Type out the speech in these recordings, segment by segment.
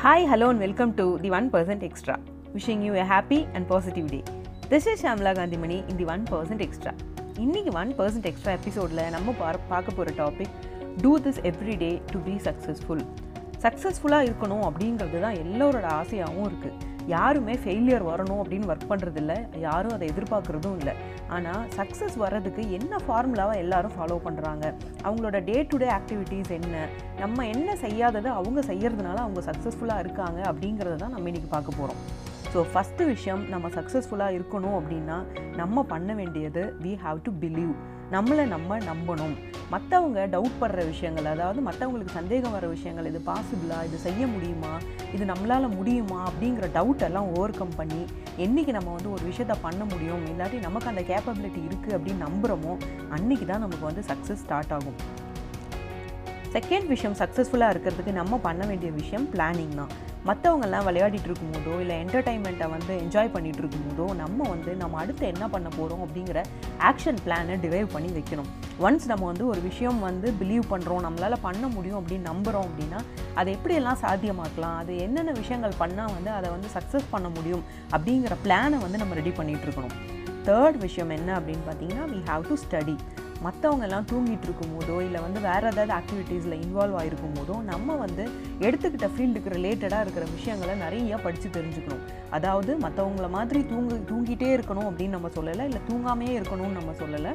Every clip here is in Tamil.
Hi, hello, and welcome to the 1% Extra. Wishing you a happy and positive day. This is Shamla Gandhimani in the 1% Extra. இன்னைக்கு ஒன் பர்சன்ட் எக்ஸ்ட்ரா எபிசோடில் நம்ம பார் பார்க்க போகிற topic do this every day to be successful சக்ஸஸ்ஃபுல்லாக இருக்கணும் அப்படிங்கிறது தான் எல்லோரோட ஆசையாகவும் இருக்குது யாருமே ஃபெயிலியர் வரணும் அப்படின்னு ஒர்க் பண்ணுறதில்ல யாரும் அதை எதிர்பார்க்குறதும் இல்லை. ஆனால் சக்ஸஸ் வர்றதுக்கு என்ன ஃபார்முலாவை எல்லாரும் ஃபாலோ பண்ணுறாங்க அவங்களோட டே டு டே ஆக்டிவிட்டீஸ் என்ன? நம்ம என்ன செய்யாததை அவங்க செய்கிறதுனால அவங்க சக்ஸஸ்ஃபுல்லாக இருக்காங்க அப்படிங்கிறத தான் நம்ம இன்றைக்கி பார்க்க போகிறோம் ஸோ ஃபஸ்ட்டு விஷயம் நம்ம சக்ஸஸ்ஃபுல்லாக இருக்கணும் அப்படின்னா நம்ம பண்ண வேண்டியது வி ஹாவ் டு பிலீவ் நம்மளை நம்ம நம்பணும். மற்றவங்க டவுட் படுற விஷயங்கள் அதாவது மற்றவங்களுக்கு சந்தேகம் வர விஷயங்கள் இது பாசிபிளா இது செய்ய முடியுமா இது நம்மளால் முடியுமா அப்படிங்கிற டவுட் எல்லாம் ஓவர் கம் பண்ணி என்றைக்கு நம்ம வந்து ஒரு விஷயத்த பண்ண முடியும் இல்லாட்டி நமக்கு அந்த கேப்பபிலிட்டி இருக்குது அப்படின்னு நம்புகிறோமோ அன்றைக்கி தான் நமக்கு வந்து சக்ஸஸ் ஸ்டார்ட் ஆகும். செகண்ட் விஷயம் சக்ஸஸ்ஃபுல்லாக இருக்கிறதுக்கு நம்ம பண்ண வேண்டிய விஷயம் பிளானிங் தான். மற்றவங்கெல்லாம் விளையாடிட்டு இருக்கும்போதோ இல்லை என்டர்டைன்மெண்ட்டை வந்து என்ஜாய் பண்ணிகிட்டு இருக்கும்போதோ நம்ம வந்து நம்ம அடுத்து என்ன பண்ண போகிறோம் அப்படிங்கிற ஆக்ஷன் பிளானை டிரைவ் பண்ணி வைக்கணும். ஒன்ஸ் நம்ம வந்து ஒரு விஷயம் வந்து பிலீவ் பண்ணுறோம் நம்மளால் பண்ண முடியும் அப்படின்னு நம்புகிறோம் அப்படின்னா அதை எப்படியெல்லாம் சாத்தியமாக்கலாம் அது என்னென்ன விஷயங்கள் பண்ணால் வந்து அதை வந்து சக்ஸஸ் பண்ண முடியும் அப்படிங்கிற பிளானை வந்து நம்ம ரெடி பண்ணிகிட்டு இருக்கணும். தேர்ட் விஷயம் என்ன அப்படின்னு பார்த்தீங்கன்னா வி ஹாவ் டு ஸ்டடி மற்றவங்க எல்லாம் தூங்கிட்டு இருக்கும் போதோ இல்லை வந்து வேறு ஏதாவது ஆக்டிவிட்டீஸில் இன்வால்வ் ஆகிருக்கும் போதோ நம்ம வந்து எடுத்துக்கிட்ட ஃபீல்டுக்கு ரிலேட்டடாக இருக்கிற விஷயங்களை நிறைய படித்து தெரிஞ்சுக்கணும். அதாவது மற்றவங்கள மாதிரி தூங்கு தூங்கிட்டே இருக்கணும் அப்படின்னு நம்ம சொல்லலை இல்லை தூங்காமையே இருக்கணும்னு நம்ம சொல்லலை.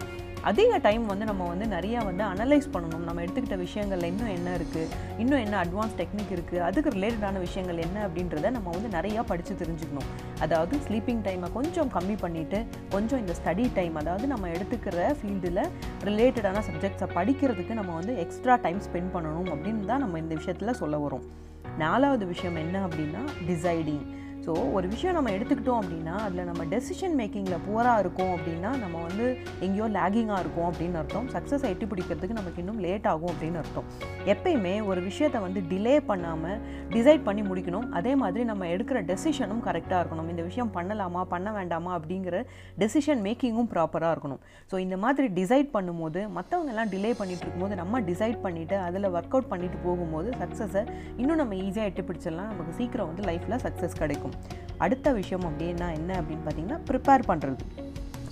அதிக டைம் வந்து நம்ம வந்து நிறையா வந்து அனலைஸ் பண்ணணும். நம்ம எடுத்துக்கிட்ட விஷயங்கள்ல இன்னும் என்ன இருக்குது இன்னும் என்ன அட்வான்ஸ் டெக்னிக் இருக்குது அதுக்கு ரிலேட்டடான விஷயங்கள் என்ன அப்படின்றத நம்ம வந்து நிறையா படித்து தெரிஞ்சுக்கணும். அதாவது ஸ்லீப்பிங் டைமை கொஞ்சம் கம்மி பண்ணிவிட்டு கொஞ்சம் இந்த ஸ்டடி டைம் அதாவது நம்ம எடுத்துக்கிற ஃபீல்டில் ரிலேட்டடான சப்ஜெக்ட்ஸை படிக்கிறதுக்கு நம்ம வந்து எக்ஸ்ட்ரா டைம் ஸ்பெண்ட் பண்ணணும் அப்படின்னு தான் நம்ம இந்த விஷயத்தில் சொல்ல வரோம். நாலாவது விஷயம் என்ன அப்படின்னா டிசைடிங் ஸோ ஒரு விஷயம் நம்ம எடுத்துக்கிட்டோம் அப்படின்னா அதில் நம்ம டெசிஷன் மேக்கிங்கில் புவராக இருக்கோம் அப்படின்னா நம்ம வந்து எங்கேயோ லேகிங்காக இருக்கும் அப்படின்னு அர்த்தம். சக்ஸஸை எட்டி பிடிக்கிறதுக்கு நமக்கு இன்னும் லேட் ஆகும் அப்படின்னு அர்த்தம். எப்பயுமே ஒரு விஷயத்தை வந்து டிலே பண்ணாமல் டிசைட் பண்ணி முடிக்கணும். அதே மாதிரி நம்ம எடுக்கிற டெசிஷனும் கரெக்டாக இருக்கணும். இந்த விஷயம் பண்ணலாமா பண்ண வேண்டாமா அப்படிங்கிற டெசிஷன் மேக்கிங்கும் ப்ராப்பராக இருக்கணும். ஸோ இந்த மாதிரி டிசைட் பண்ணும்போது மற்றவங்க எல்லாம் டிலே பண்ணிட்டு இருக்கும்போது நம்ம டிசைட் பண்ணிவிட்டு அதில் ஒர்க் அவுட் பண்ணிட்டு போகும்போது சக்ஸஸை இன்னும் நம்ம ஈஸியாக எட்டி பிடிச்சிடலாம். நமக்கு சீக்கிரம் வந்து லைஃப்பில் சக்ஸஸ் கிடைக்கும். அடுத்த விஷயம் அப்படின்னா என்ன அப்படின்னு பார்த்தீங்கன்னா ப்ரிப்பேர் பண்ணுறது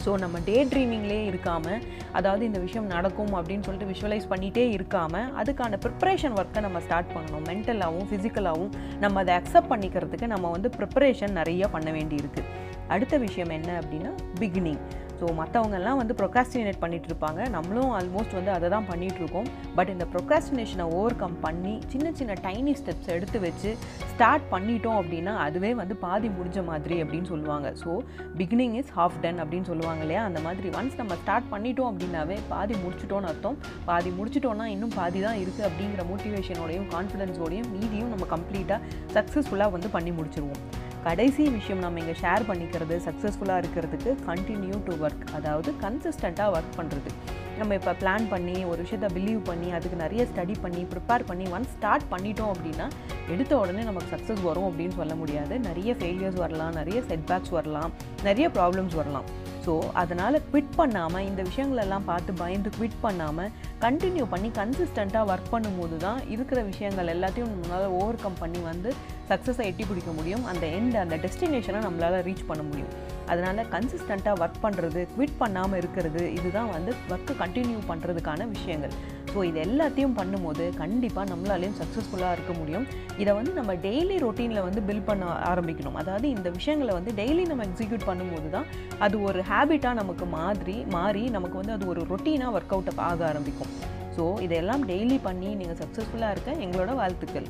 ஸோ நம்ம டே ட்ரீமிங்லேயே இருக்காமல் அதாவது இந்த விஷயம் நடக்கும் அப்படின்னு சொல்லிட்டு விஷுவலைஸ் பண்ணிகிட்டே இருக்காமல் அதுக்கான ப்ரிப்பரேஷன் ஒர்க்கை நம்ம ஸ்டார்ட் பண்ணணும். மென்டலாகவும் ஃபிசிக்கலாகவும் நம்ம அதை அக்செப்ட் பண்ணிக்கிறதுக்கு நம்ம வந்து ப்ரிப்பரேஷன் நிறைய பண்ண வேண்டியிருக்கு. அடுத்த விஷயம் என்ன அப்படின்னா பிகினிங் ஸோ மற்றவங்கெல்லாம் வந்து ப்ரொக்ராஸ்டினேட் பண்ணிகிட்டு இருப்பாங்க நம்மளும் ஆல்மோஸ்ட் வந்து அதை தான் பண்ணிகிட்ருக்கோம் பட் இந்த ப்ரொக்ராஸ்டினேஷனை ஓவர் கம் பண்ணி சின்ன சின்ன டைனி ஸ்டெப்ஸ் எடுத்து வச்சு ஸ்டார்ட் பண்ணிட்டோம் அப்படின்னா அதுவே வந்து பாதி முடிஞ்ச மாதிரி அப்படின்னு சொல்லுவாங்க. So beginning is half done அப்படின்னு சொல்லுவாங்க இல்லையா? அந்த மாதிரி ஒன்ஸ் நம்ம ஸ்டார்ட் பண்ணிட்டோம் அப்படின்னாவே பாதி முடிச்சிட்டோன்னு அர்த்தம். பாதி முடிச்சிட்டோன்னா இன்னும் பாதி தான் இருக்குது அப்படிங்கிற மோட்டிவேஷனோடையும் கான்ஃபிடென்ஸோடையும் மீதியும் நம்ம கம்ப்ளீட்டாக சக்ஸஸ்ஃபுல்லாக வந்து பண்ணி முடிச்சிருவோம். கடைசி விஷயம் நம்ம இங்கே ஷேர் பண்ணிக்கிறது சக்ஸஸ்ஃபுல்லாக இருக்கிறதுக்கு கண்டினியூ டு ஒர்க் அதாவது கன்சிஸ்டண்ட்டாக ஒர்க் பண்ணுறது நம்ம இப்போ பிளான் பண்ணி ஒரு விஷயத்த பிலீவ் பண்ணி அதுக்கு நிறைய ஸ்டடி பண்ணி ப்ரிப்பேர் பண்ணி ஒன்ஸ் ஸ்டார்ட் பண்ணிட்டோம் அப்படின்னா எடுத்த உடனே நமக்கு சக்ஸஸ் வரும் அப்படின்னு சொல்ல முடியாது. நிறைய ஃபெயிலியர்ஸ் வரலாம் நிறைய செட்பேக்ஸ் வரலாம் நிறைய ப்ராப்ளம்ஸ் வரலாம். ஸோ அதனால் குவிட் பண்ணாமல் இந்த விஷயங்களெல்லாம் பார்த்து பயந்து குவிட் பண்ணாமல் கண்டினியூ பண்ணி கன்சிஸ்டண்ட்டாக ஒர்க் பண்ணும்போது தான் இருக்கிற விஷயங்கள் எல்லாத்தையும் நம்மளால் ஓவர் கம் பண்ணி வந்து சக்ஸஸை எட்டி பிடிக்க முடியும். அந்த எண்ட் அந்த டெஸ்டினேஷனை நம்மளால் ரீச் பண்ண முடியும். அதனால் கன்சிஸ்டண்ட்டாக ஒர்க் பண்ணுறது குவிட் பண்ணாமல் இருக்கிறது இதுதான் வந்து ஒர்க்கு கண்டினியூ பண்ணுறதுக்கான விஷயங்கள். ஸோ இது எல்லாத்தையும் பண்ணும்போது கண்டிப்பாக நம்மளாலேயும் சக்ஸஸ்ஃபுல்லாக இருக்க முடியும். இதை வந்து நம்ம டெய்லி ரொட்டீனில் வந்து பில் பண்ண ஆரம்பிக்கணும். அதாவது இந்த விஷயங்களை வந்து டெய்லி நம்ம எக்ஸிக்யூட் பண்ணும்போது தான் அது ஒரு ஹேபிட்டாக நமக்கு மாதிரி மாறி நமக்கு வந்து அது ஒரு ரொட்டீனாக ஒர்க் அவுட் ஆக ஆரம்பிக்கும். ஸோ இதெல்லாம் டெய்லி பண்ணி நீங்கள் சக்ஸஸ்ஃபுல்லாக இருக்க எங்களோட வாழ்த்துக்கள்.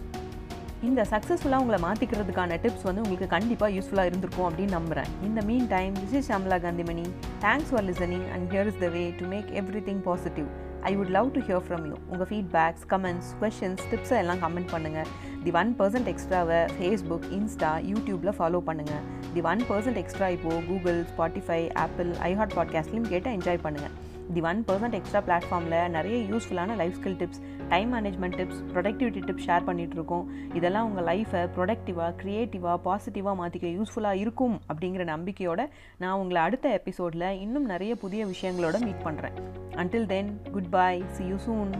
இந்த சக்ஸஸ்ஃபுல்லாக உங்களை மாற்றிக்கிறதுக்கான டிப்ஸ் வந்து உங்களுக்கு கண்டிப்பாக யூஸ்ஃபுல்லாக இருந்திருக்கும் அப்படின்னு நம்புகிறேன் இந்த mean time this is Shamla Kanthimani thanks for listening and here is the way to make everything positive I would love to hear from you உங்கள் ஃபீட்பேக்ஸ் கமெண்ட்ஸ் கொஷின்ஸ் டிப்ஸை எல்லாம் கமெண்ட் பண்ணுங்கள் தி ஒன் பர்சன்ட் எக்ஸ்ட்ராவை ஃபேஸ்புக் இன்ஸ்டா யூடியூப்பில் ஃபாலோ பண்ணுங்கள் தி ஒன் பர்சன்ட் எக்ஸ்ட்ரா இப்போது கூகுள் ஸ்பாட்டிஃபை ஆப்பிள் ஐஹாட் பாட்காஸ்ட்லையும் கேட்டு என்ஜாய் பண்ணுங்கள் தி ஒன் பர்சன்ட் எக்ஸ்ட்ரா பிளாட்ஃபார்மில் நிறைய யூஸ்ஃபுல்லான life skill tips time management tips productivity tips share பண்ணிகிட்ருக்கோம் இதெல்லாம் உங்கள் லைஃப்பை ப்ரொடக்டிவாக க்ரியேட்டிவாக பாசிட்டிவாக மாற்றிக்க யூஸ்ஃபுல்லாக இருக்கும் அப்படிங்கிற நம்பிக்கையோடு நான் உங்களை அடுத்த எபிசோடில் இன்னும் நிறைய புதிய விஷயங்களோட மீட் பண்ணுறேன் until then goodbye see you soon